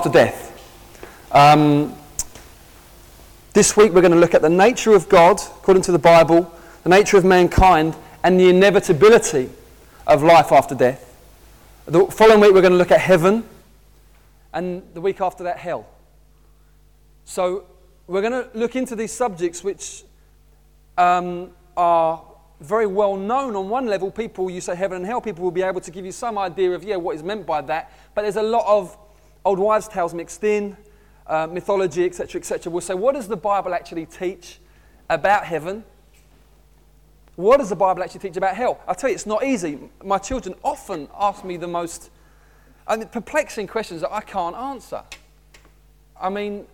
after death. Um, this week we're going to look at the nature of God, according to the Bible, the nature of mankind, and the inevitability of life after death. The following week we're going to look at heaven, and the week after that, hell. So we're going to look into these subjects which um, are very well known on one level. People, you say heaven and hell, people will be able to give you some idea of, yeah, what is meant by that. But there's a lot of old wives' tales mixed in, uh, mythology, etc., etc. We'll say, what does the Bible actually teach about heaven? What does the Bible actually teach about hell? I'll tell you, it's not easy. My children often ask me the most I mean, perplexing questions that I can't answer. I mean,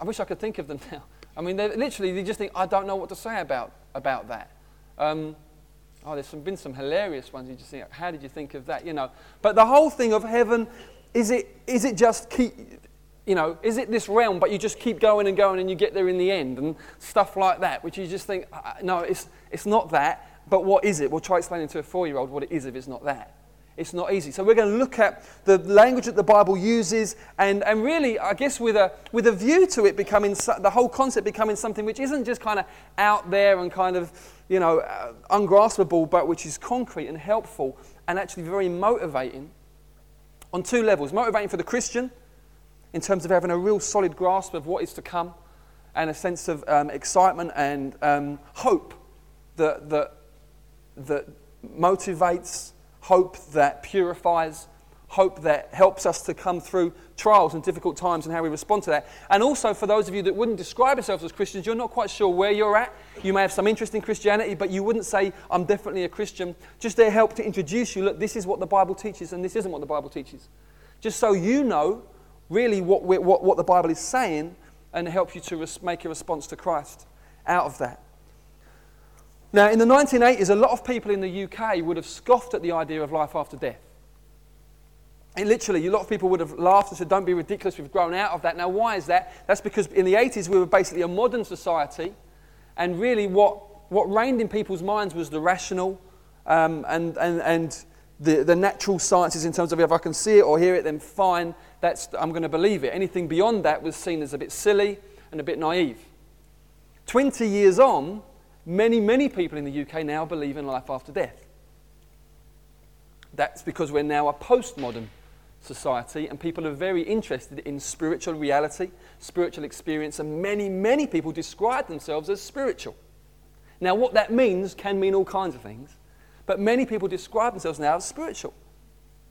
I wish I could think of them now. I mean, literally, they just think, I don't know what to say about, about that. Um, oh, there's some, been some hilarious ones. You just think, how did you think of that? You know, but the whole thing of heaven is it, is it just keep, you know, is it this realm, but you just keep going and going and you get there in the end and stuff like that, which you just think, uh, no, it's, it's not that, but what is it? We'll try explaining to a four year old what it is if it's not that. It's not easy. So we're going to look at the language that the Bible uses and, and really, I guess, with a, with a view to it becoming, the whole concept becoming something which isn't just kind of out there and kind of, you know, uh, ungraspable, but which is concrete and helpful and actually very motivating on two levels motivating for the Christian in terms of having a real solid grasp of what is to come and a sense of um, excitement and um, hope that, that, that motivates, hope that purifies, hope that helps us to come through trials and difficult times and how we respond to that. And also for those of you that wouldn't describe yourselves as Christians, you're not quite sure where you're at. You may have some interest in Christianity, but you wouldn't say, I'm definitely a Christian. Just to help to introduce you, look, this is what the Bible teaches and this isn't what the Bible teaches. Just so you know really what, what, what the Bible is saying and help you to res- make a response to Christ out of that. Now, in the 1980s, a lot of people in the UK would have scoffed at the idea of life after death. And literally, a lot of people would have laughed and said, Don't be ridiculous, we've grown out of that. Now, why is that? That's because in the 80s, we were basically a modern society, and really what, what reigned in people's minds was the rational um, and, and, and the, the natural sciences in terms of if I can see it or hear it, then fine, that's, I'm going to believe it. Anything beyond that was seen as a bit silly and a bit naive. 20 years on, many, many people in the UK now believe in life after death. That's because we're now a postmodern society, and people are very interested in spiritual reality, spiritual experience, and many, many people describe themselves as spiritual. Now, what that means can mean all kinds of things, but many people describe themselves now as spiritual.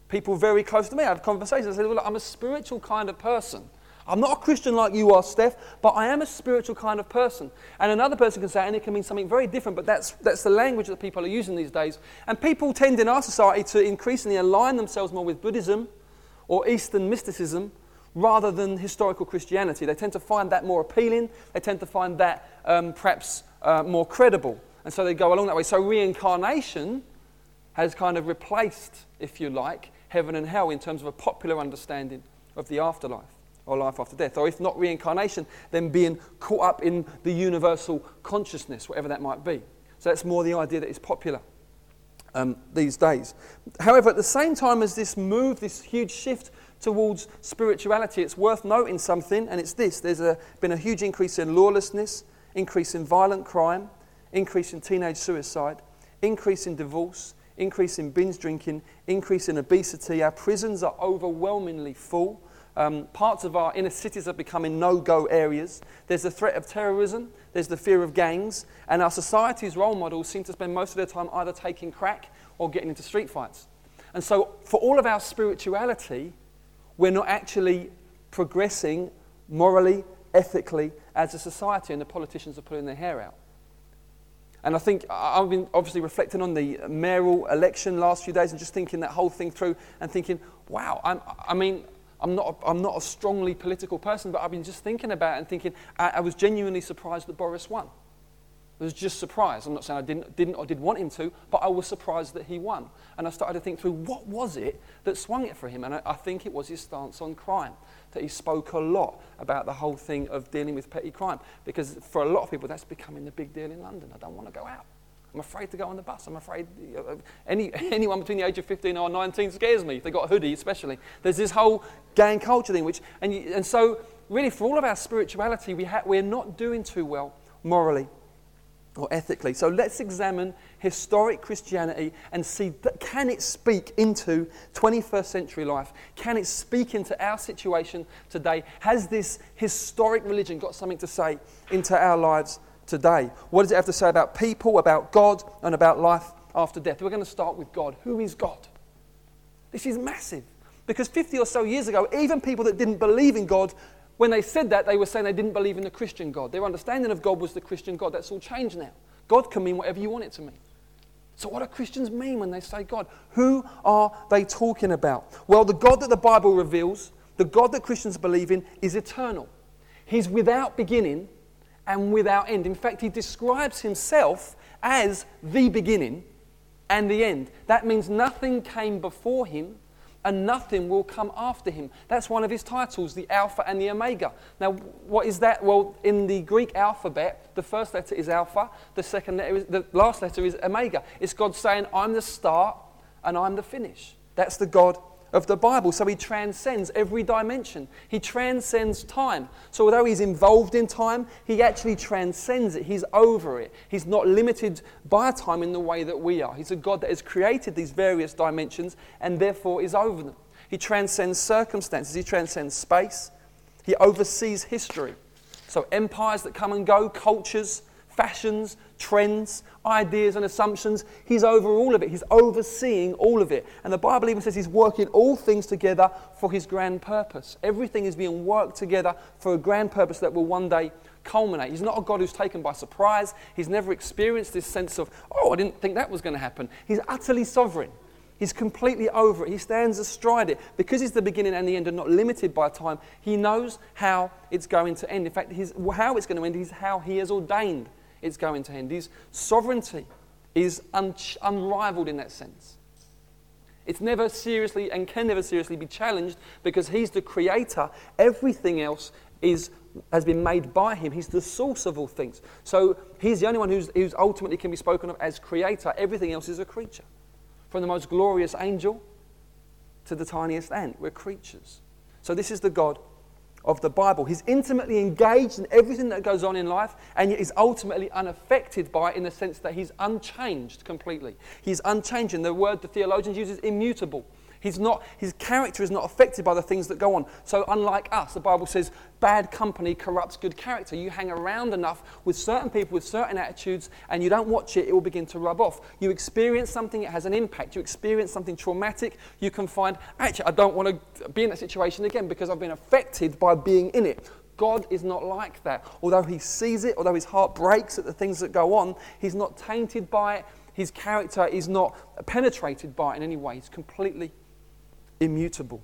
People very close to me, I have conversations, I say, well, I'm a spiritual kind of person. I'm not a Christian like you are, Steph, but I am a spiritual kind of person. And another person can say, and it can mean something very different, but that's, that's the language that people are using these days. And people tend in our society to increasingly align themselves more with Buddhism or Eastern mysticism rather than historical Christianity. They tend to find that more appealing, they tend to find that um, perhaps uh, more credible. And so they go along that way. So reincarnation has kind of replaced, if you like, heaven and hell in terms of a popular understanding of the afterlife or life after death. Or if not reincarnation, then being caught up in the universal consciousness, whatever that might be. So that's more the idea that is popular um, these days. However, at the same time as this move, this huge shift towards spirituality, it's worth noting something, and it's this there's a, been a huge increase in lawlessness, increase in violent crime, increase in teenage suicide, increase in divorce, increase in binge drinking, increase in obesity. Our prisons are overwhelmingly full. Um, parts of our inner cities are becoming no go areas. There's the threat of terrorism, there's the fear of gangs, and our society's role models seem to spend most of their time either taking crack or getting into street fights. And so, for all of our spirituality, we're not actually progressing morally, ethically as a society, and the politicians are pulling their hair out. And I think I've been obviously reflecting on the mayoral election last few days and just thinking that whole thing through and thinking, wow, I'm, i mean, I'm not, a, I'm not a strongly political person, but I've been just thinking about it and thinking, I, I was genuinely surprised that Boris won. I was just surprised. I'm not saying I didn't, didn't or did want him to, but I was surprised that he won. And I started to think through what was it that swung it for him? And I, I think it was his stance on crime, that he spoke a lot about the whole thing of dealing with petty crime. Because for a lot of people, that's becoming the big deal in London. I don't want to go out. I'm afraid to go on the bus. I'm afraid uh, any, anyone between the age of 15 or 19 scares me. If they've got a hoodie, especially. There's this whole gang culture thing, which, and, you, and so really for all of our spirituality, we ha- we're not doing too well morally or ethically. So let's examine historic Christianity and see that can it speak into 21st century life? Can it speak into our situation today? Has this historic religion got something to say into our lives today? What does it have to say about people, about God, and about life after death? We're going to start with God. Who is God? This is massive. Because 50 or so years ago, even people that didn't believe in God when they said that, they were saying they didn't believe in the Christian God. Their understanding of God was the Christian God. That's all changed now. God can mean whatever you want it to mean. So, what do Christians mean when they say God? Who are they talking about? Well, the God that the Bible reveals, the God that Christians believe in, is eternal. He's without beginning and without end. In fact, he describes himself as the beginning and the end. That means nothing came before him and nothing will come after him. That's one of his titles, the Alpha and the Omega. Now, what is that? Well, in the Greek alphabet, the first letter is Alpha, the second letter is, the last letter is Omega. It's God saying, I'm the start and I'm the finish. That's the God of the Bible. So he transcends every dimension. He transcends time. So although he's involved in time, he actually transcends it. He's over it. He's not limited by time in the way that we are. He's a God that has created these various dimensions and therefore is over them. He transcends circumstances, he transcends space, he oversees history. So empires that come and go, cultures, fashions, trends, ideas, and assumptions. He's over all of it. He's overseeing all of it. And the Bible even says He's working all things together for His grand purpose. Everything is being worked together for a grand purpose that will one day culminate. He's not a God who's taken by surprise. He's never experienced this sense of, oh, I didn't think that was going to happen. He's utterly sovereign. He's completely over it. He stands astride it. Because he's the beginning and the end and not limited by time, he knows how it's going to end. In fact, his, how it's going to end is how he has ordained it's going to end. His sovereignty is un- unrivaled in that sense. It's never seriously and can never seriously be challenged because he's the creator. Everything else is, has been made by him. He's the source of all things. So he's the only one who's, who's ultimately can be spoken of as creator. Everything else is a creature. From the most glorious angel to the tiniest ant, we're creatures. So this is the God of the Bible. He's intimately engaged in everything that goes on in life, and yet is ultimately unaffected by it in the sense that he's unchanged completely. He's unchanging. The word the theologians use is immutable. He's not, his character is not affected by the things that go on. So, unlike us, the Bible says bad company corrupts good character. You hang around enough with certain people with certain attitudes and you don't watch it, it will begin to rub off. You experience something, it has an impact. You experience something traumatic, you can find, actually, I don't want to be in that situation again because I've been affected by being in it. God is not like that. Although he sees it, although his heart breaks at the things that go on, he's not tainted by it. His character is not penetrated by it in any way. He's completely immutable.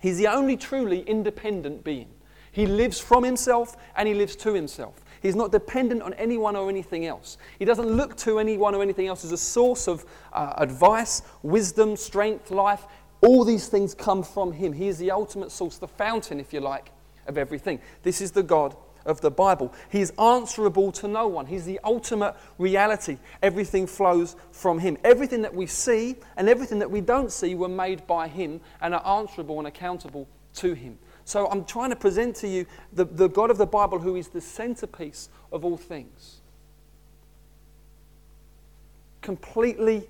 He's the only truly independent being. He lives from himself and he lives to himself. He's not dependent on anyone or anything else. He doesn't look to anyone or anything else as a source of uh, advice, wisdom, strength, life. All these things come from him. He is the ultimate source, the fountain, if you like, of everything. This is the God of the Bible. He is answerable to no one. He's the ultimate reality. Everything flows from Him. Everything that we see and everything that we don't see were made by Him and are answerable and accountable to Him. So I'm trying to present to you the, the God of the Bible who is the centerpiece of all things. Completely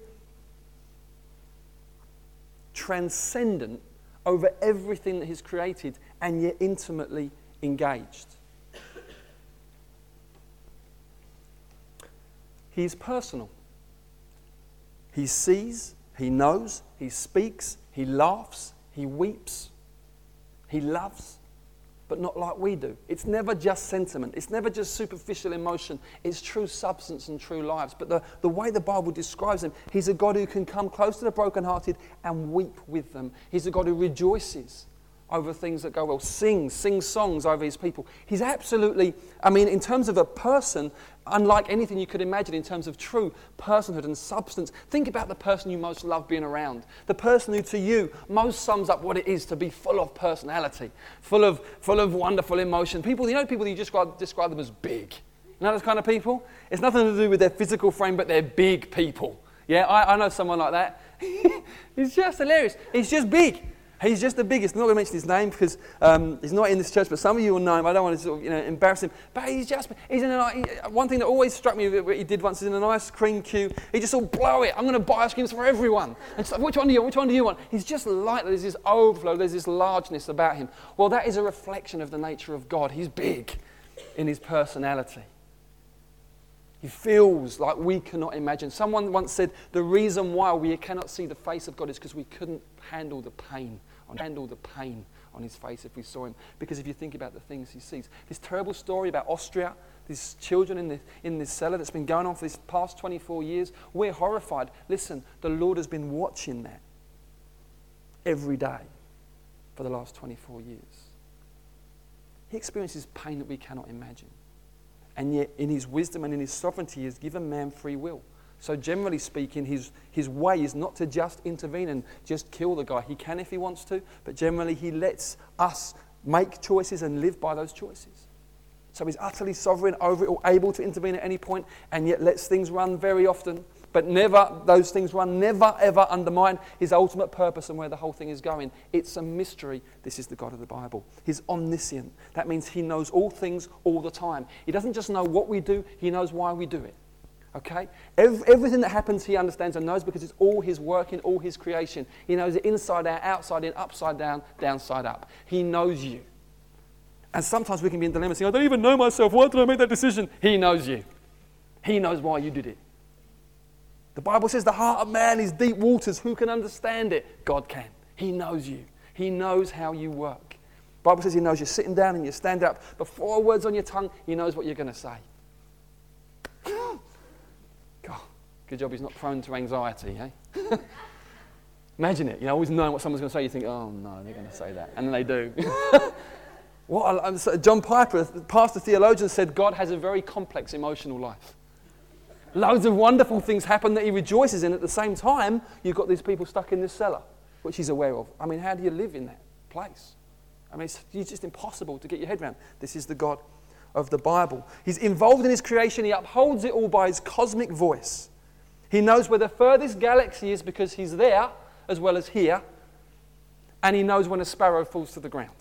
transcendent over everything that He's created and yet intimately engaged. He's personal. He sees, he knows, he speaks, he laughs, he weeps, he loves, but not like we do. It's never just sentiment, it's never just superficial emotion. It's true substance and true lives. But the, the way the Bible describes him, he's a God who can come close to the brokenhearted and weep with them. He's a God who rejoices over things that go well, sing, sing songs over his people. He's absolutely, I mean, in terms of a person, unlike anything you could imagine in terms of true personhood and substance. Think about the person you most love being around. The person who to you most sums up what it is to be full of personality, full of, full of wonderful emotion. People, you know, people you describe, describe them as big. You know those kind of people? It's nothing to do with their physical frame, but they're big people. Yeah, I, I know someone like that. he's just hilarious. He's just big. He's just the biggest. I'm not going to mention his name because um, he's not in this church, but some of you will know him. I don't want to sort of, you know, embarrass him. But he's just, he's in a, he, one thing that always struck me what he did once is in an ice cream queue, he just all blow it. I'm going to buy ice creams for everyone. And which one do you Which one do you want? He's just like, there's this overflow, there's this largeness about him. Well, that is a reflection of the nature of God. He's big in his personality. He feels like we cannot imagine. Someone once said the reason why we cannot see the face of God is because we couldn't handle the pain handle the pain on his face if we saw him. Because if you think about the things he sees, this terrible story about Austria, these children in, the, in this cellar that's been going on for this past 24 years, we're horrified. Listen, the Lord has been watching that every day for the last 24 years. He experiences pain that we cannot imagine. And yet, in his wisdom and in his sovereignty, he has given man free will. So, generally speaking, his, his way is not to just intervene and just kill the guy. He can if he wants to, but generally, he lets us make choices and live by those choices. So, he's utterly sovereign over it, or able to intervene at any point, and yet lets things run very often. But never, those things run, never ever undermine his ultimate purpose and where the whole thing is going. It's a mystery. This is the God of the Bible. He's omniscient. That means he knows all things all the time. He doesn't just know what we do, he knows why we do it. Okay? everything that happens, he understands and knows because it's all his work in all his creation. He knows it inside out, outside in, upside down, downside up. He knows you. And sometimes we can be in dilemma saying, I don't even know myself. Why did I make that decision? He knows you. He knows why you did it. The Bible says the heart of man is deep waters. Who can understand it? God can. He knows you. He knows how you work. The Bible says he knows you're sitting down and you stand up. Before words on your tongue, he knows what you're going to say. Good job he's not prone to anxiety, eh? Imagine it, you know, always knowing what someone's going to say, you think, oh no, they're going to say that. And then they do. what, John Piper, pastor theologian, said God has a very complex emotional life. Loads of wonderful things happen that he rejoices in. At the same time, you've got these people stuck in this cellar, which he's aware of. I mean, how do you live in that place? I mean, it's, it's just impossible to get your head around. This is the God of the Bible. He's involved in his creation, he upholds it all by his cosmic voice. He knows where the furthest galaxy is because he's there as well as here. And he knows when a sparrow falls to the ground.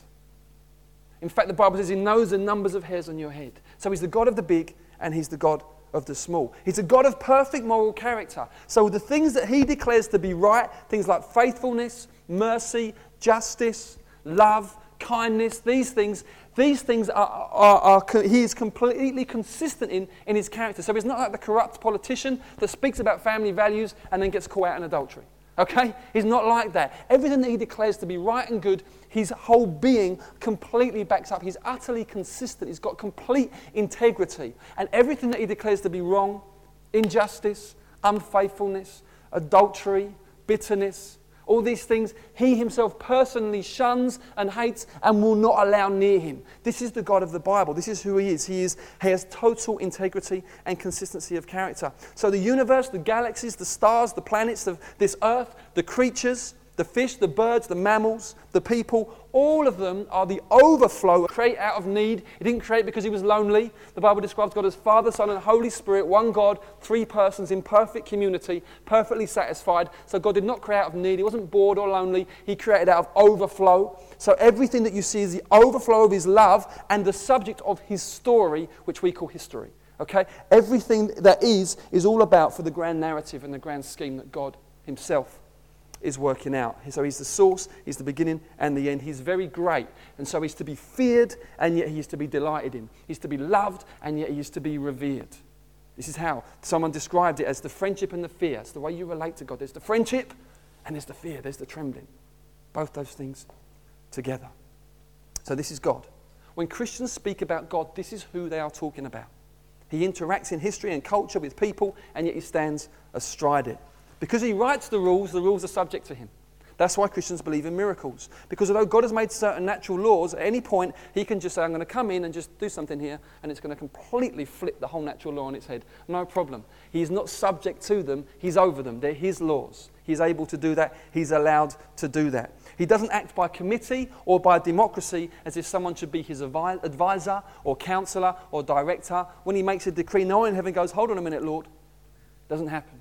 In fact, the Bible says he knows the numbers of hairs on your head. So he's the God of the big and he's the God of the small. He's a God of perfect moral character. So the things that he declares to be right, things like faithfulness, mercy, justice, love, kindness, these things, these things are, are, are, he is completely consistent in, in his character. So he's not like the corrupt politician that speaks about family values and then gets caught out in adultery. Okay? He's not like that. Everything that he declares to be right and good, his whole being completely backs up. He's utterly consistent. He's got complete integrity. And everything that he declares to be wrong, injustice, unfaithfulness, adultery, bitterness, all these things he himself personally shuns and hates and will not allow near him. This is the God of the Bible. This is who he is. He, is, he has total integrity and consistency of character. So the universe, the galaxies, the stars, the planets of this earth, the creatures, the fish, the birds, the mammals, the people, all of them are the overflow, create out of need. He didn't create because he was lonely. The Bible describes God as Father, Son, and Holy Spirit, one God, three persons in perfect community, perfectly satisfied. So God did not create out of need. He wasn't bored or lonely. He created out of overflow. So everything that you see is the overflow of his love and the subject of his story, which we call history. Okay? Everything that is, is all about for the grand narrative and the grand scheme that God himself is working out. So he's the source, he's the beginning and the end. He's very great. And so he's to be feared and yet he's to be delighted in. He's to be loved and yet he's to be revered. This is how someone described it as the friendship and the fear. It's the way you relate to God. There's the friendship and there's the fear, there's the trembling. Both those things together. So this is God. When Christians speak about God, this is who they are talking about. He interacts in history and culture with people, and yet he stands astride it. Because he writes the rules, the rules are subject to him. That's why Christians believe in miracles. Because although God has made certain natural laws, at any point he can just say, I'm going to come in and just do something here, and it's going to completely flip the whole natural law on its head. No problem. He's not subject to them, he's over them. They're his laws. He's able to do that, he's allowed to do that. He doesn't act by committee or by democracy as if someone should be his advisor or counselor or director. When he makes a decree, no one in heaven goes, Hold on a minute, Lord. Doesn't happen.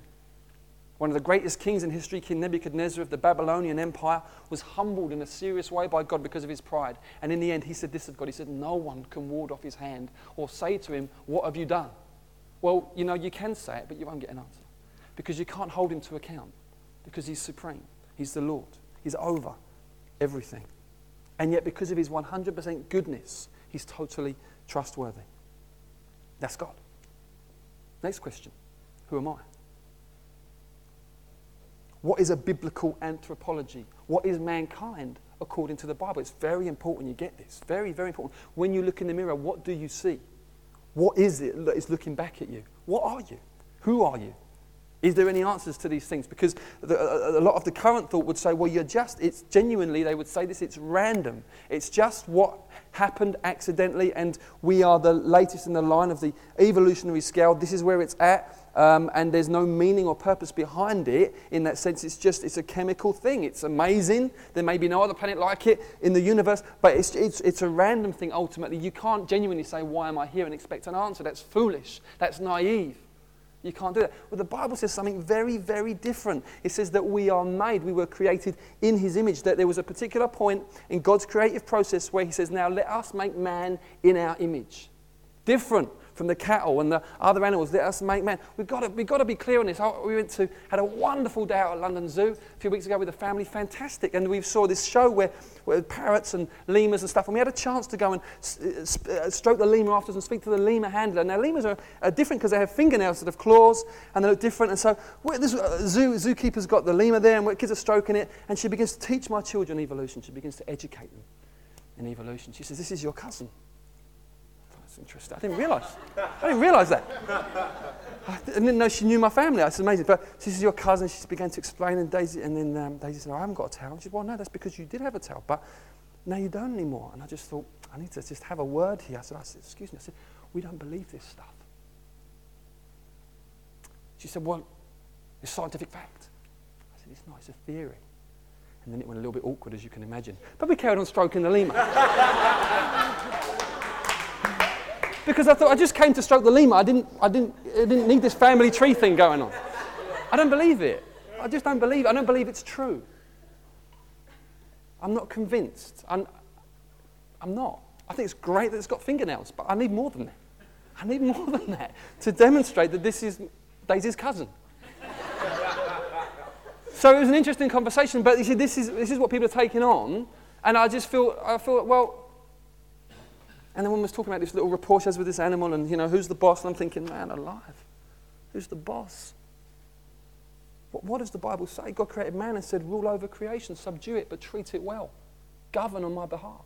One of the greatest kings in history, King Nebuchadnezzar of the Babylonian Empire, was humbled in a serious way by God because of his pride. And in the end, he said this of God He said, No one can ward off his hand or say to him, What have you done? Well, you know, you can say it, but you won't get an answer because you can't hold him to account because he's supreme. He's the Lord. He's over everything. And yet, because of his 100% goodness, he's totally trustworthy. That's God. Next question Who am I? What is a biblical anthropology? What is mankind according to the Bible? It's very important you get this. Very, very important. When you look in the mirror, what do you see? What is it that is looking back at you? What are you? Who are you? Is there any answers to these things? Because the, a, a lot of the current thought would say, well, you're just, it's genuinely, they would say this, it's random. It's just what happened accidentally, and we are the latest in the line of the evolutionary scale. This is where it's at, um, and there's no meaning or purpose behind it in that sense. It's just, it's a chemical thing. It's amazing. There may be no other planet like it in the universe, but it's, it's, it's a random thing ultimately. You can't genuinely say, why am I here, and expect an answer. That's foolish. That's naive. You can't do that. Well, the Bible says something very, very different. It says that we are made, we were created in His image, that there was a particular point in God's creative process where He says, Now let us make man in our image. Different from the cattle and the other animals. Let us make man. We've got to, we've got to be clear on this. We went to, had a wonderful day out at London Zoo a few weeks ago with the family. Fantastic. And we saw this show where, where parrots and lemurs and stuff. And we had a chance to go and uh, stroke the lemur afterwards and speak to the lemur handler. Now, lemurs are, are different because they have fingernails that have claws and they look different. And so this uh, zoo, zookeeper's got the lemur there and kids are stroking it. And she begins to teach my children evolution. She begins to educate them in evolution. She says, This is your cousin. That's interesting. I didn't realize. I didn't realize that. I didn't know she knew my family. That's amazing. But she says, Your cousin. She began to explain. And Daisy, and then um, Daisy said, oh, I haven't got a. And she said, Well, no, that's because you did have a tail. But now you don't anymore. And I just thought, I need to just have a word here. I said, I said Excuse me. I said, We don't believe this stuff. She said, Well, it's scientific fact. I said, It's not. It's a theory. And then it went a little bit awkward, as you can imagine. But we carried on stroking the lemur. because I thought I just came to stroke the lemur. I didn't, I didn't, I didn't need this family tree thing going on. I don't believe it. I just don't believe it. I don't believe it's true. I'm not convinced. I'm, I'm not. I think it's great that it's got fingernails, but I need more than that. I need more than that to demonstrate that this is Daisy's cousin. so it was an interesting conversation, but you see, this is, this is what people are taking on, and I just feel, I feel, well, and the woman was talking about this little rapport she has with this animal, and you know, who's the boss? And I'm thinking, man, alive. Who's the boss? What, what does the Bible say? God created man and said, rule over creation, subdue it, but treat it well. Govern on my behalf.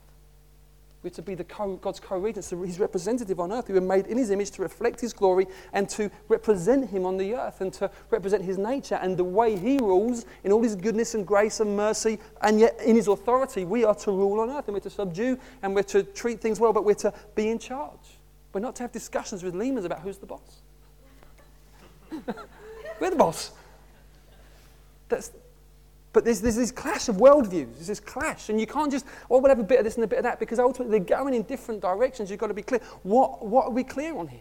We're to be the co- God's co-regents, his representative on earth. We were made in his image to reflect his glory and to represent him on the earth and to represent his nature and the way he rules in all his goodness and grace and mercy. And yet, in his authority, we are to rule on earth and we're to subdue and we're to treat things well, but we're to be in charge. We're not to have discussions with lemurs about who's the boss. we're the boss. That's, but there's, there's this clash of worldviews. There's this clash. And you can't just, oh, we'll have a bit of this and a bit of that because ultimately they're going in different directions. You've got to be clear. What, what are we clear on here?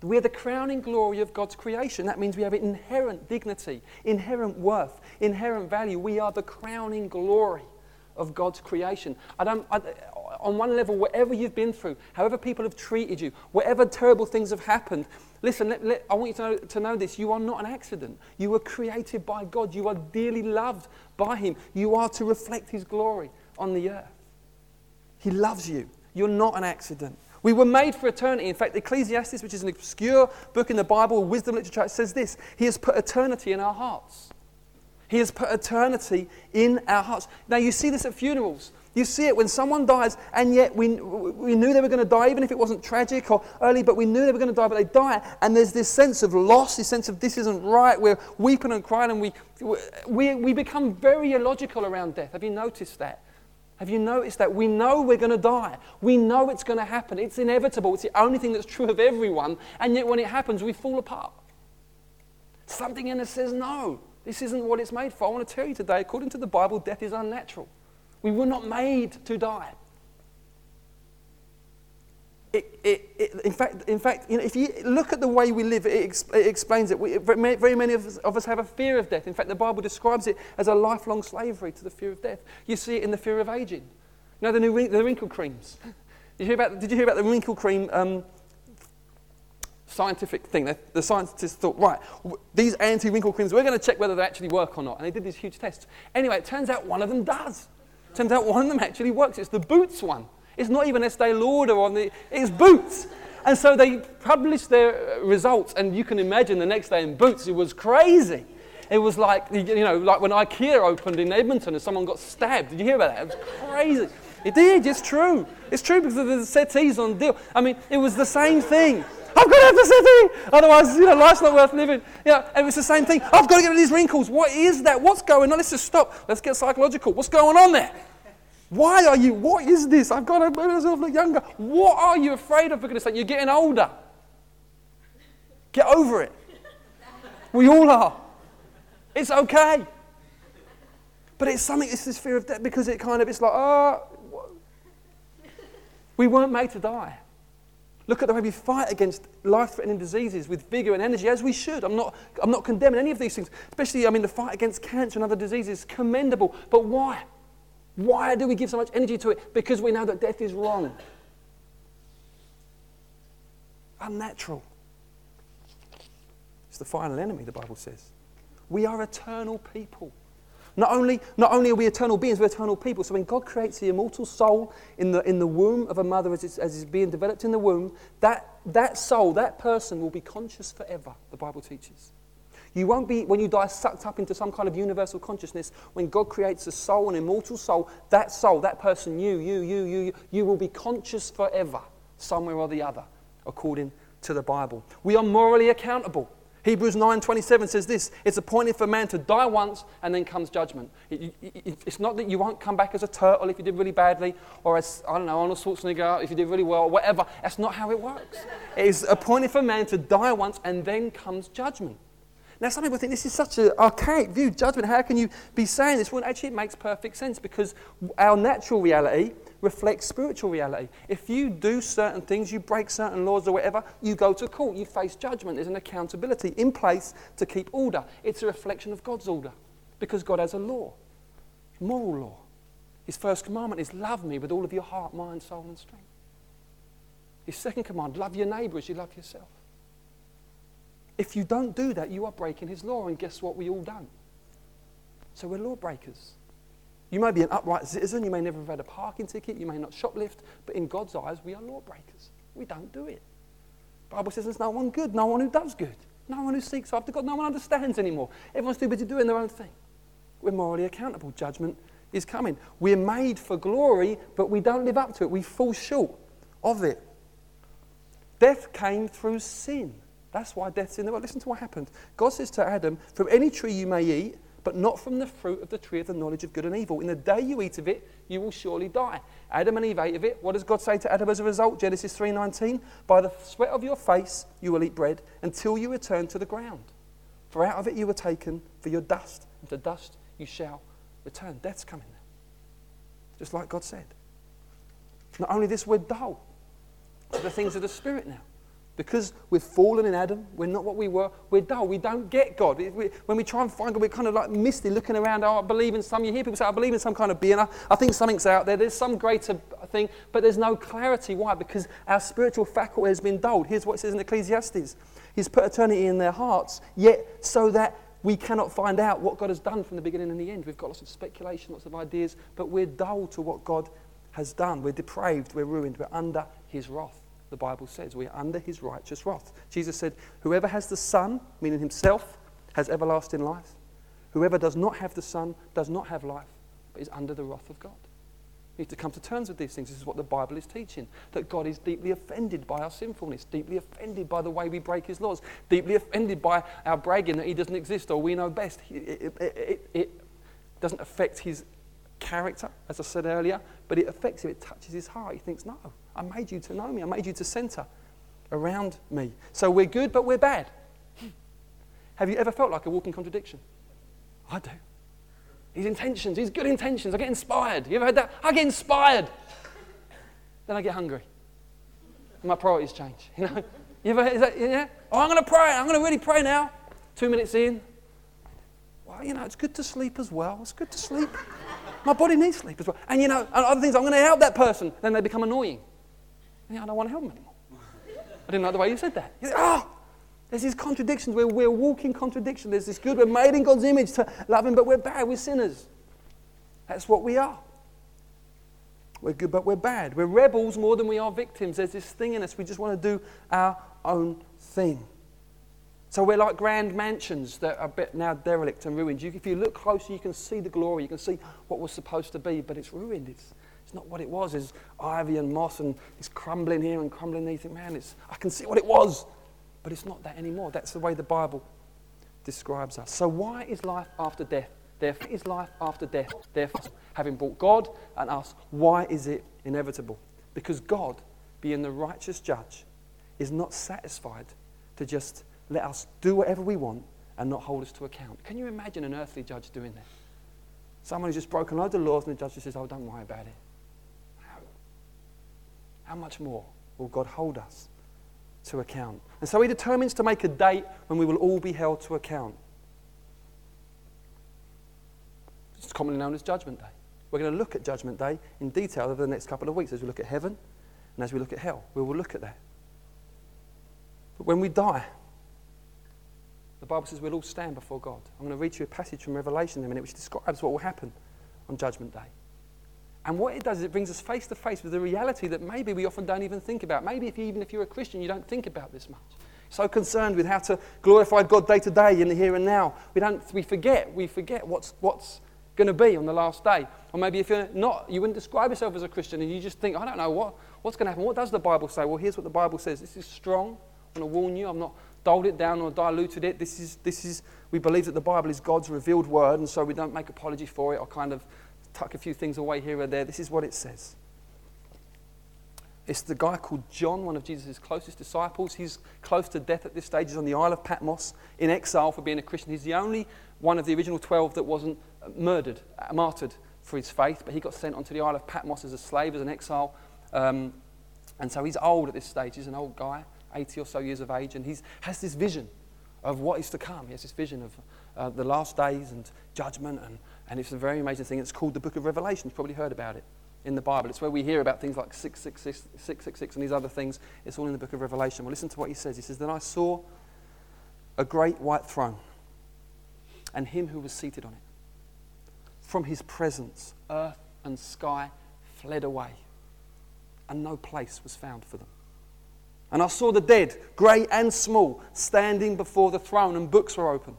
We're the crowning glory of God's creation. That means we have inherent dignity, inherent worth, inherent value. We are the crowning glory of God's creation. I don't, on one level, whatever you've been through, however people have treated you, whatever terrible things have happened, listen, let, let, I want you to know, to know this. You are not an accident. You were created by God. You are dearly loved by Him. You are to reflect His glory on the earth. He loves you. You're not an accident. We were made for eternity. In fact, Ecclesiastes, which is an obscure book in the Bible, wisdom literature, says this He has put eternity in our hearts. He has put eternity in our hearts. Now, you see this at funerals. You see it when someone dies, and yet we, we knew they were going to die, even if it wasn't tragic or early, but we knew they were going to die, but they die. And there's this sense of loss, this sense of this isn't right. We're weeping and crying, and we, we, we become very illogical around death. Have you noticed that? Have you noticed that? We know we're going to die. We know it's going to happen. It's inevitable. It's the only thing that's true of everyone. And yet when it happens, we fall apart. Something in us says, no, This isn't what it's made for. I want to tell you today, according to the Bible, death is unnatural. We were not made to die. It, it, it, in fact, in fact you know, if you look at the way we live, it, ex, it explains it. We, very many of us, of us, have a fear of death. In fact, the Bible describes it as a lifelong slavery to the fear of death. You see it in the fear of aging. You know the new the wrinkle creams. Did you hear about, did you hear about the wrinkle cream um, scientific thing? The, the scientists thought, right, these anti-wrinkle creams, we're going to check whether they actually work or not. And they did these huge tests. Anyway, it turns out one of them does. Turns out one of them actually works. It's the Boots one. It's not even Estee Lauder on the, it's Boots. And so they published their uh, results, and you can imagine the next day in Boots, it was crazy. It was like, you know, like when IKEA opened in Edmonton and someone got stabbed. Did you hear about that? It was crazy. It did, it's true. It's true because of the settees on deal. I mean, it was the same thing. I've got to have the settee, otherwise, you know, life's not worth living. You know, and it's the same thing. I've got to get rid of these wrinkles. What is that? What's going on? Let's just stop. Let's get psychological. What's going on there? Why are you, what is this? I've got to make myself look younger. What are you afraid of, for goodness sake? You're getting older. Get over it. We all are. It's okay. But it's something, it's this fear of death because it kind of, it's like, oh, we weren't made to die. Look at the way we fight against life threatening diseases with vigor and energy, as we should. I'm not, I'm not condemning any of these things, especially, I mean, the fight against cancer and other diseases commendable. But why? Why do we give so much energy to it? Because we know that death is wrong. Unnatural. It's the final enemy, the Bible says. We are eternal people. Not only, not only are we eternal beings, we're eternal people. So when God creates the immortal soul in the, in the womb of a mother as it's, as it's being developed in the womb, that, that soul, that person will be conscious forever, the Bible teaches. You won't be, when you die, sucked up into some kind of universal consciousness. When God creates a soul, an immortal soul, that soul, that person, you, you, you, you, you, you will be conscious forever, somewhere or the other, according to the Bible. We are morally accountable. Hebrews 9:27 says this, it's appointed for man to die once and then comes judgment. It, it, it's not that you won't come back as a turtle if you did really badly or as, I don't know, Arnold Schwarzenegger if you did really well, or whatever. That's not how it works. It is appointed for man to die once and then comes judgment. Now, some people think this is such an archaic view, judgment. How can you be saying this? Well, actually, it makes perfect sense because our natural reality reflects spiritual reality. If you do certain things, you break certain laws or whatever, you go to court, you face judgment. There's an accountability in place to keep order. It's a reflection of God's order because God has a law, moral law. His first commandment is love me with all of your heart, mind, soul, and strength. His second command, love your neighbour as you love yourself. If you don't do that, you are breaking his law, and guess what? We all don't. So we're lawbreakers. You may be an upright citizen, you may never have had a parking ticket, you may not shoplift, but in God's eyes, we are lawbreakers. We don't do it. The Bible says there's no one good, no one who does good, no one who seeks after God, no one understands anymore. Everyone's too busy doing their own thing. We're morally accountable. Judgment is coming. We're made for glory, but we don't live up to it. We fall short of it. Death came through sin. That's why death's in the world. Listen to what happened. God says to Adam, From any tree you may eat, but not from the fruit of the tree of the knowledge of good and evil. In the day you eat of it, you will surely die. Adam and Eve ate of it. What does God say to Adam as a result? Genesis 3:19, By the sweat of your face you will eat bread until you return to the ground. For out of it you were taken, for your dust, and to dust you shall return. Death's coming. Just like God said. Not only this, we're dull to the things of the Spirit now. Because we've fallen in Adam, we're not what we were, we're dull, we don't get God. We, when we try and find God, we're kind of like misty, looking around, oh, I believe in some. You hear people say, I believe in some kind of being. I, I think something's out there, there's some greater thing, but there's no clarity. Why? Because our spiritual faculty has been dulled. Here's what it says in Ecclesiastes He's put eternity in their hearts, yet so that we cannot find out what God has done from the beginning and the end. We've got lots of speculation, lots of ideas, but we're dull to what God has done. We're depraved, we're ruined, we're under His wrath the Bible says. We are under his righteous wrath. Jesus said, Whoever has the Son, meaning himself, has everlasting life. Whoever does not have the Son does not have life, but is under the wrath of God. We need to come to terms with these things. This is what the Bible is teaching that God is deeply offended by our sinfulness, deeply offended by the way we break his laws, deeply offended by our bragging that he doesn't exist or we know best. It, it, it, it doesn't affect his character, as I said earlier, but it affects him. It touches his heart. He thinks, No, I made you to know me. I made you to center around me. So we're good, but we're bad. Have you ever felt like a walking contradiction? I do. His intentions, his good intentions. I get inspired. You ever heard that? I get inspired. Then I get hungry. My priorities change. You know? You ever, is that, yeah? Oh, I'm going to pray. I'm going to really pray now. Two minutes in. Well, you know, it's good to sleep as well. It's good to sleep. My body needs sleep as well. And, you know, other things, I'm going to help that person. Then they become annoying. And I don't want to help him anymore. I didn't like the way you said that. You oh, ah, there's these contradictions. We're, we're walking contradiction. There's this good. We're made in God's image to love Him, but we're bad. We're sinners. That's what we are. We're good, but we're bad. We're rebels more than we are victims. There's this thing in us. We just want to do our own thing. So we're like grand mansions that are now derelict and ruined. You, if you look closer, you can see the glory. You can see what was supposed to be, but it's ruined. It's, it's not what it was. There's ivy and moss and it's crumbling here and crumbling there. You think, man, it's, I can see what it was, but it's not that anymore. That's the way the Bible describes us. So why is life after death? Therefore, is life after death. Therefore, having brought God and us, why is it inevitable? Because God, being the righteous judge, is not satisfied to just let us do whatever we want and not hold us to account. Can you imagine an earthly judge doing that? Someone who's just broken loads of laws and the judge just says, Oh, don't worry about it. How, much more will God hold us to account? And so he determines to make a date when we will all be held to account. It's commonly known as Judgment Day. We're going to look at Judgment Day in detail over the next couple of weeks as we look at heaven and as we look at hell. We will look at that. But when we die, the Bible says we'll all stand before God. I'm going to read you a passage from Revelation in a minute which describes what will happen on Judgment Day. And what it does is it brings us face to face with the reality that maybe we often don't even think about. Maybe if, even if you're a Christian, you don't think about this much. So concerned with how to glorify God day to day in the here and now. We, don't, we forget, we forget what's, what's going to be on the last day. Or maybe if you're not, you wouldn't describe yourself as a Christian and you just think, I don't know, what, what's going to happen? What does the Bible say? Well, here's what the Bible says. This is strong. I'm going to warn you. I'm not dulled it down or diluted it. This is, this is, we believe that the Bible is God's revealed word, and so we don't make apology for it or kind of tuck a few things away here or there. This is what it says. It's the guy called John, one of Jesus' closest disciples. He's close to death at this stage. He's on the Isle of Patmos in exile for being a Christian. He's the only one of the original 12 that wasn't murdered, uh, martyred for his faith, but he got sent onto the Isle of Patmos as a slave, as an exile. Um, and so he's old at this stage. He's an old guy, 80 or so years of age, and he has this vision of what is to come. He has this vision of uh, the last days and judgment, and, and it's a very amazing thing. It's called the book of Revelation. You've probably heard about it in the Bible. It's where we hear about things like 666, 666 and these other things. It's all in the book of Revelation. Well, listen to what he says. He says, Then I saw a great white throne and him who was seated on it. From his presence, earth and sky fled away, and no place was found for them. And I saw the dead, great and small, standing before the throne, and books were opened.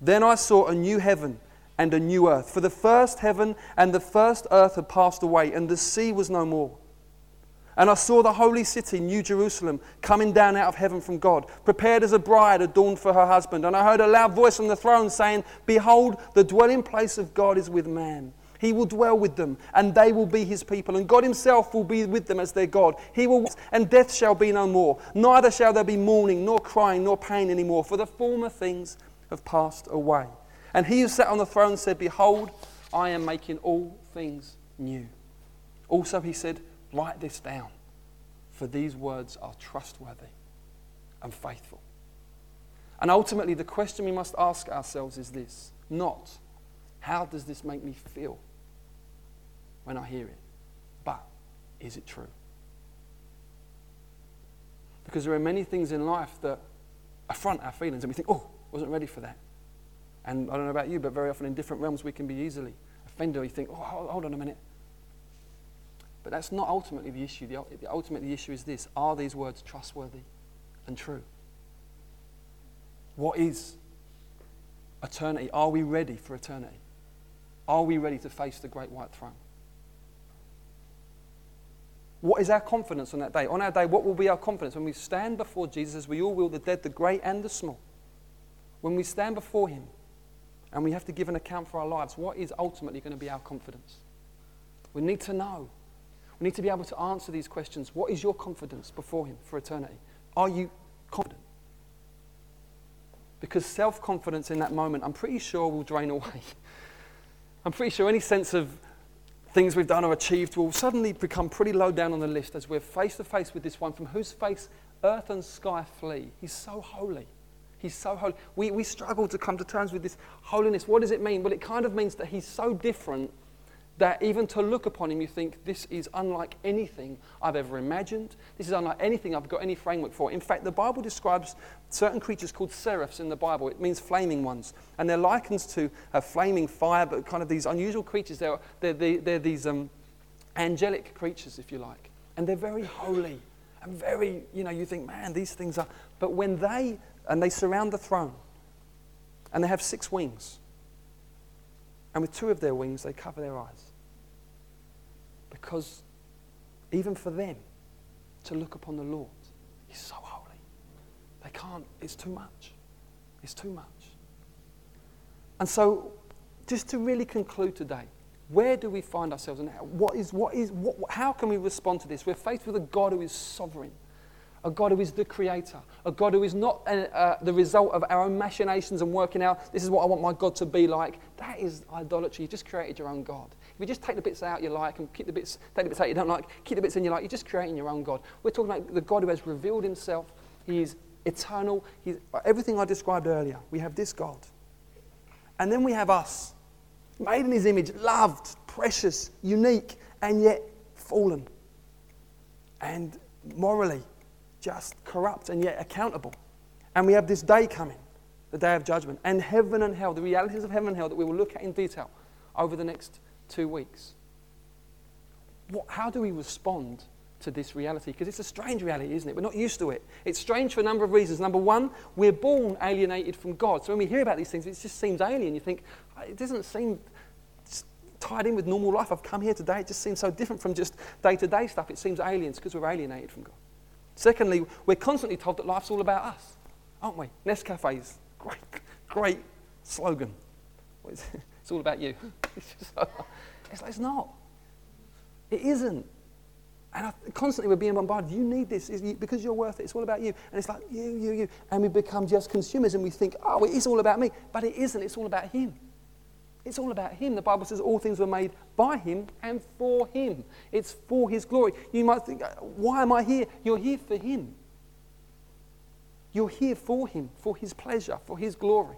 Then I saw a new heaven and a new earth. For the first heaven and the first earth had passed away, and the sea was no more. And I saw the holy city, New Jerusalem, coming down out of heaven from God, prepared as a bride adorned for her husband. And I heard a loud voice from the throne saying, Behold, the dwelling place of God is with man. He will dwell with them, and they will be his people, and God himself will be with them as their God. He will, and death shall be no more. Neither shall there be mourning, nor crying, nor pain anymore, for the former things have passed away. And he who sat on the throne said, Behold, I am making all things new. Also, he said, Write this down, for these words are trustworthy and faithful. And ultimately, the question we must ask ourselves is this not, how does this make me feel when I hear it, but is it true? Because there are many things in life that affront our feelings and we think, oh, wasn't ready for that. And I don't know about you, but very often in different realms we can be easily offended or you think, oh, hold on a minute. But that's not ultimately the issue. The, ultimately, the issue is this Are these words trustworthy and true? What is eternity. Are we ready for eternity? Are we ready to face the great white throne? What is our confidence on that day? On our day, what will be our confidence when we stand before Jesus, as we all will, the dead, the great, and the small? When we stand before Him and we have to give an account for our lives, what is ultimately going to be our confidence? We need to know. We need to be able to answer these questions. What is your confidence before Him for eternity? Are you confident? Because self confidence in that moment, I'm pretty sure, will drain away. I'm pretty sure any sense of things we've done or achieved will suddenly become pretty low down on the list as we're face to face with this one from whose face earth and sky flee. He's so holy. He's so holy. We, we struggle to come to terms with this holiness. What does it mean? Well, it kind of means that he's so different that even to look upon him, you think, this is unlike anything I've ever imagined. This is unlike anything I've got any framework for. In fact, the Bible describes certain creatures called seraphs in the Bible. It means flaming ones. And they're likened to a flaming fire, but kind of these unusual creatures. They're, they're, they're, they're these um, angelic creatures, if you like. And they're very holy and very, you know, you think, man, these things are. But when they, and they surround the throne, and they have six wings. And with two of their wings, they cover their eyes. Because even for them to look upon the Lord, He's so holy. They can't, it's too much. It's too much. And so, just to really conclude today, where do we find ourselves and what is, what is, what, how can we respond to this? We're faced with a God who is sovereign a God who is the creator, a God who is not uh, uh, the result of our own machinations and working out, this is what I want my God to be like. That is idolatry. You just created your own God. If you just take the bits out you like and keep the bits, take the bits out you don't like, keep the bits in you like, you're just creating your own God. We're talking about the God who has revealed himself. He is eternal. He's, everything I described earlier, we have this God. And then we have us, made in his image, loved, precious, unique, and yet fallen. And morally just, corrupt, and yet accountable. And we have this day coming, the day of judgment, and heaven and hell, the realities of heaven and hell that we will look at in detail over the next two weeks. What, how do we respond to this reality? Because it's a strange reality, isn't it? We're not used to it. It's strange for a number of reasons. Number one, we're born alienated from God. So when we hear about these things, it just seems alien. You think, it doesn't seem tied in with normal life. I've come here today. It just seems so different from just day to day stuff. It seems alien because we're alienated from God. Secondly, we're constantly told that life's all about us, aren't we? Nescafe's great, great slogan. It's all about you. It's, it's not. It isn't. And I, constantly we're being bombarded. You need this you, because you're worth it. It's all about you. And it's like you, you, you. And we become just consumers and we think, oh, it is all about me. But it isn't. It's all about Him. It's all about Him. The Bible says all things were made by Him and for Him. It's for His glory. You might think, why am I here? You're here for Him. You're here for Him, for His pleasure, for His glory.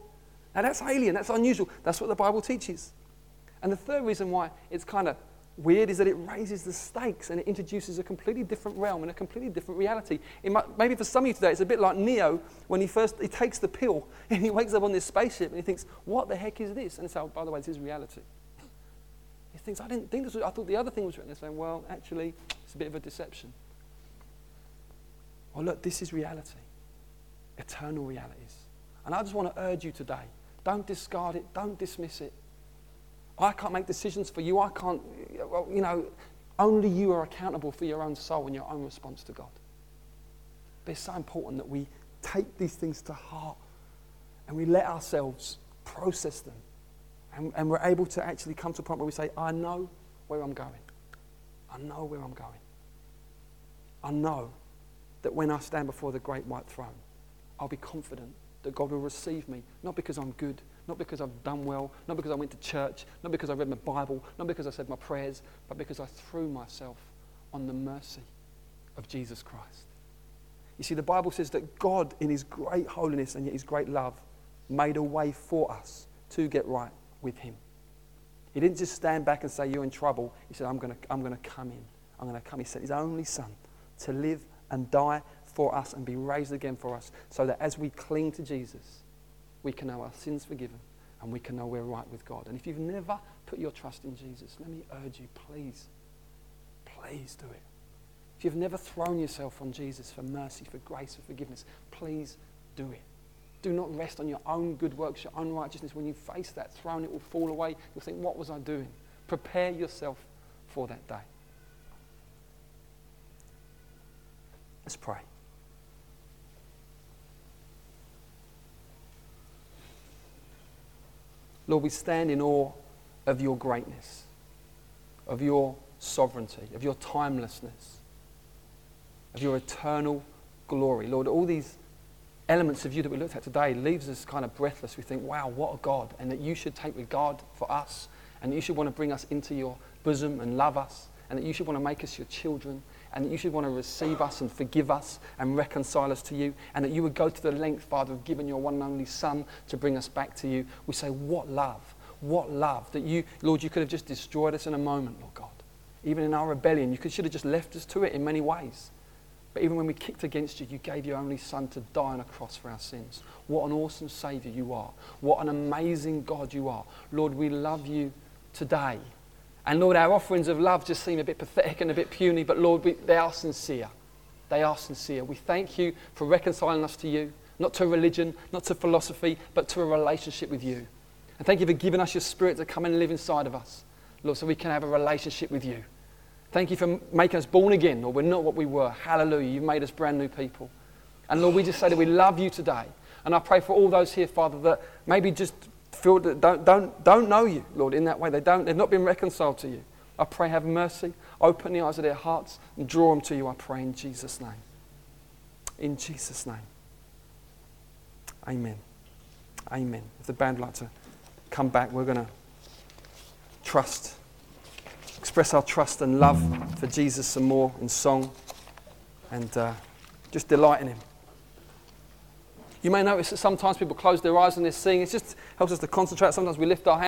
Now that's alien, that's unusual. That's what the Bible teaches. And the third reason why it's kind of weird is that it raises the stakes and it introduces a completely different realm and a completely different reality. Might, maybe for some of you today, it's a bit like Neo when he first he takes the pill and he wakes up on this spaceship and he thinks, "What the heck is this?" And so, oh, by the way, this is reality. He thinks, "I didn't think this was. I thought the other thing was written." They're saying, "Well, actually, it's a bit of a deception." Well, look, this is reality, eternal realities, and I just want to urge you today: don't discard it, don't dismiss it. I can't make decisions for you. I can't, you know, only you are accountable for your own soul and your own response to God. But it's so important that we take these things to heart and we let ourselves process them. And, and we're able to actually come to a point where we say, I know where I'm going. I know where I'm going. I know that when I stand before the great white throne, I'll be confident that God will receive me, not because I'm good, not because I've done well, not because I went to church, not because I read my Bible, not because I said my prayers, but because I threw myself on the mercy of Jesus Christ. You see, the Bible says that God, in His great holiness and yet His great love, made a way for us to get right with Him. He didn't just stand back and say, You're in trouble. He said, I'm going to I'm to come in. I'm going to come. He sent His only Son to live and die for us and be raised again for us so that as we cling to Jesus, we can know our sins forgiven and we can know we're right with God. And if you've never put your trust in Jesus, let me urge you, please, please do it. If you've never thrown yourself on Jesus for mercy, for grace, for forgiveness, please do it. Do not rest on your own good works, your own righteousness. When you face that throne, it will fall away. You'll think, What was I doing? Prepare yourself for that day. Let's pray. Lord, we stand in awe of your greatness, of your sovereignty, of your timelessness, of your eternal glory. Lord, all these elements of you that we looked at today leaves us kind of breathless. We think, wow, what a God, and that you should take regard for us, and you should want to bring us into your bosom and love us, and that you should want to make us your children, and that you should want to receive us and forgive us and reconcile us to you, and that you would go to the length, Father, of giving your one and only Son to bring us back to you. We say, what love, what love that you, Lord, you could have just destroyed us in a moment, Lord God. Even in our rebellion, you should have just left us to it in many ways. But even when we kicked against you, you gave your only Son to die on a cross for our sins. What an awesome Saviour you are. What an amazing God you are. Lord, we love you today. And Lord, our offerings of love just seem a bit pathetic and a bit puny, but Lord, we, they are sincere. They are sincere. We thank you for reconciling us to you, not to religion, not to philosophy, but to a relationship with you. And thank you for giving us your spirit to come and live inside of us, Lord, so we can have a relationship with you. Thank you for making us born again, Lord. We're not what we were. Hallelujah. You've made us brand new people. And Lord, we just say that we love you today. And I pray for all those here, Father, that maybe just feel don't, don't, don't know you, Lord, in that way. They don't, they've not been reconciled to you. I pray, have mercy. Open the eyes of their hearts and draw them to you, I pray, in Jesus' name. In Jesus' name. Amen. Amen. If the band would like to come back, we're going to trust, express our trust and love for Jesus some more in song and uh, just delight in Him. You may notice that sometimes people close their eyes when they're singing. It just helps us to concentrate. Sometimes we lift our hands.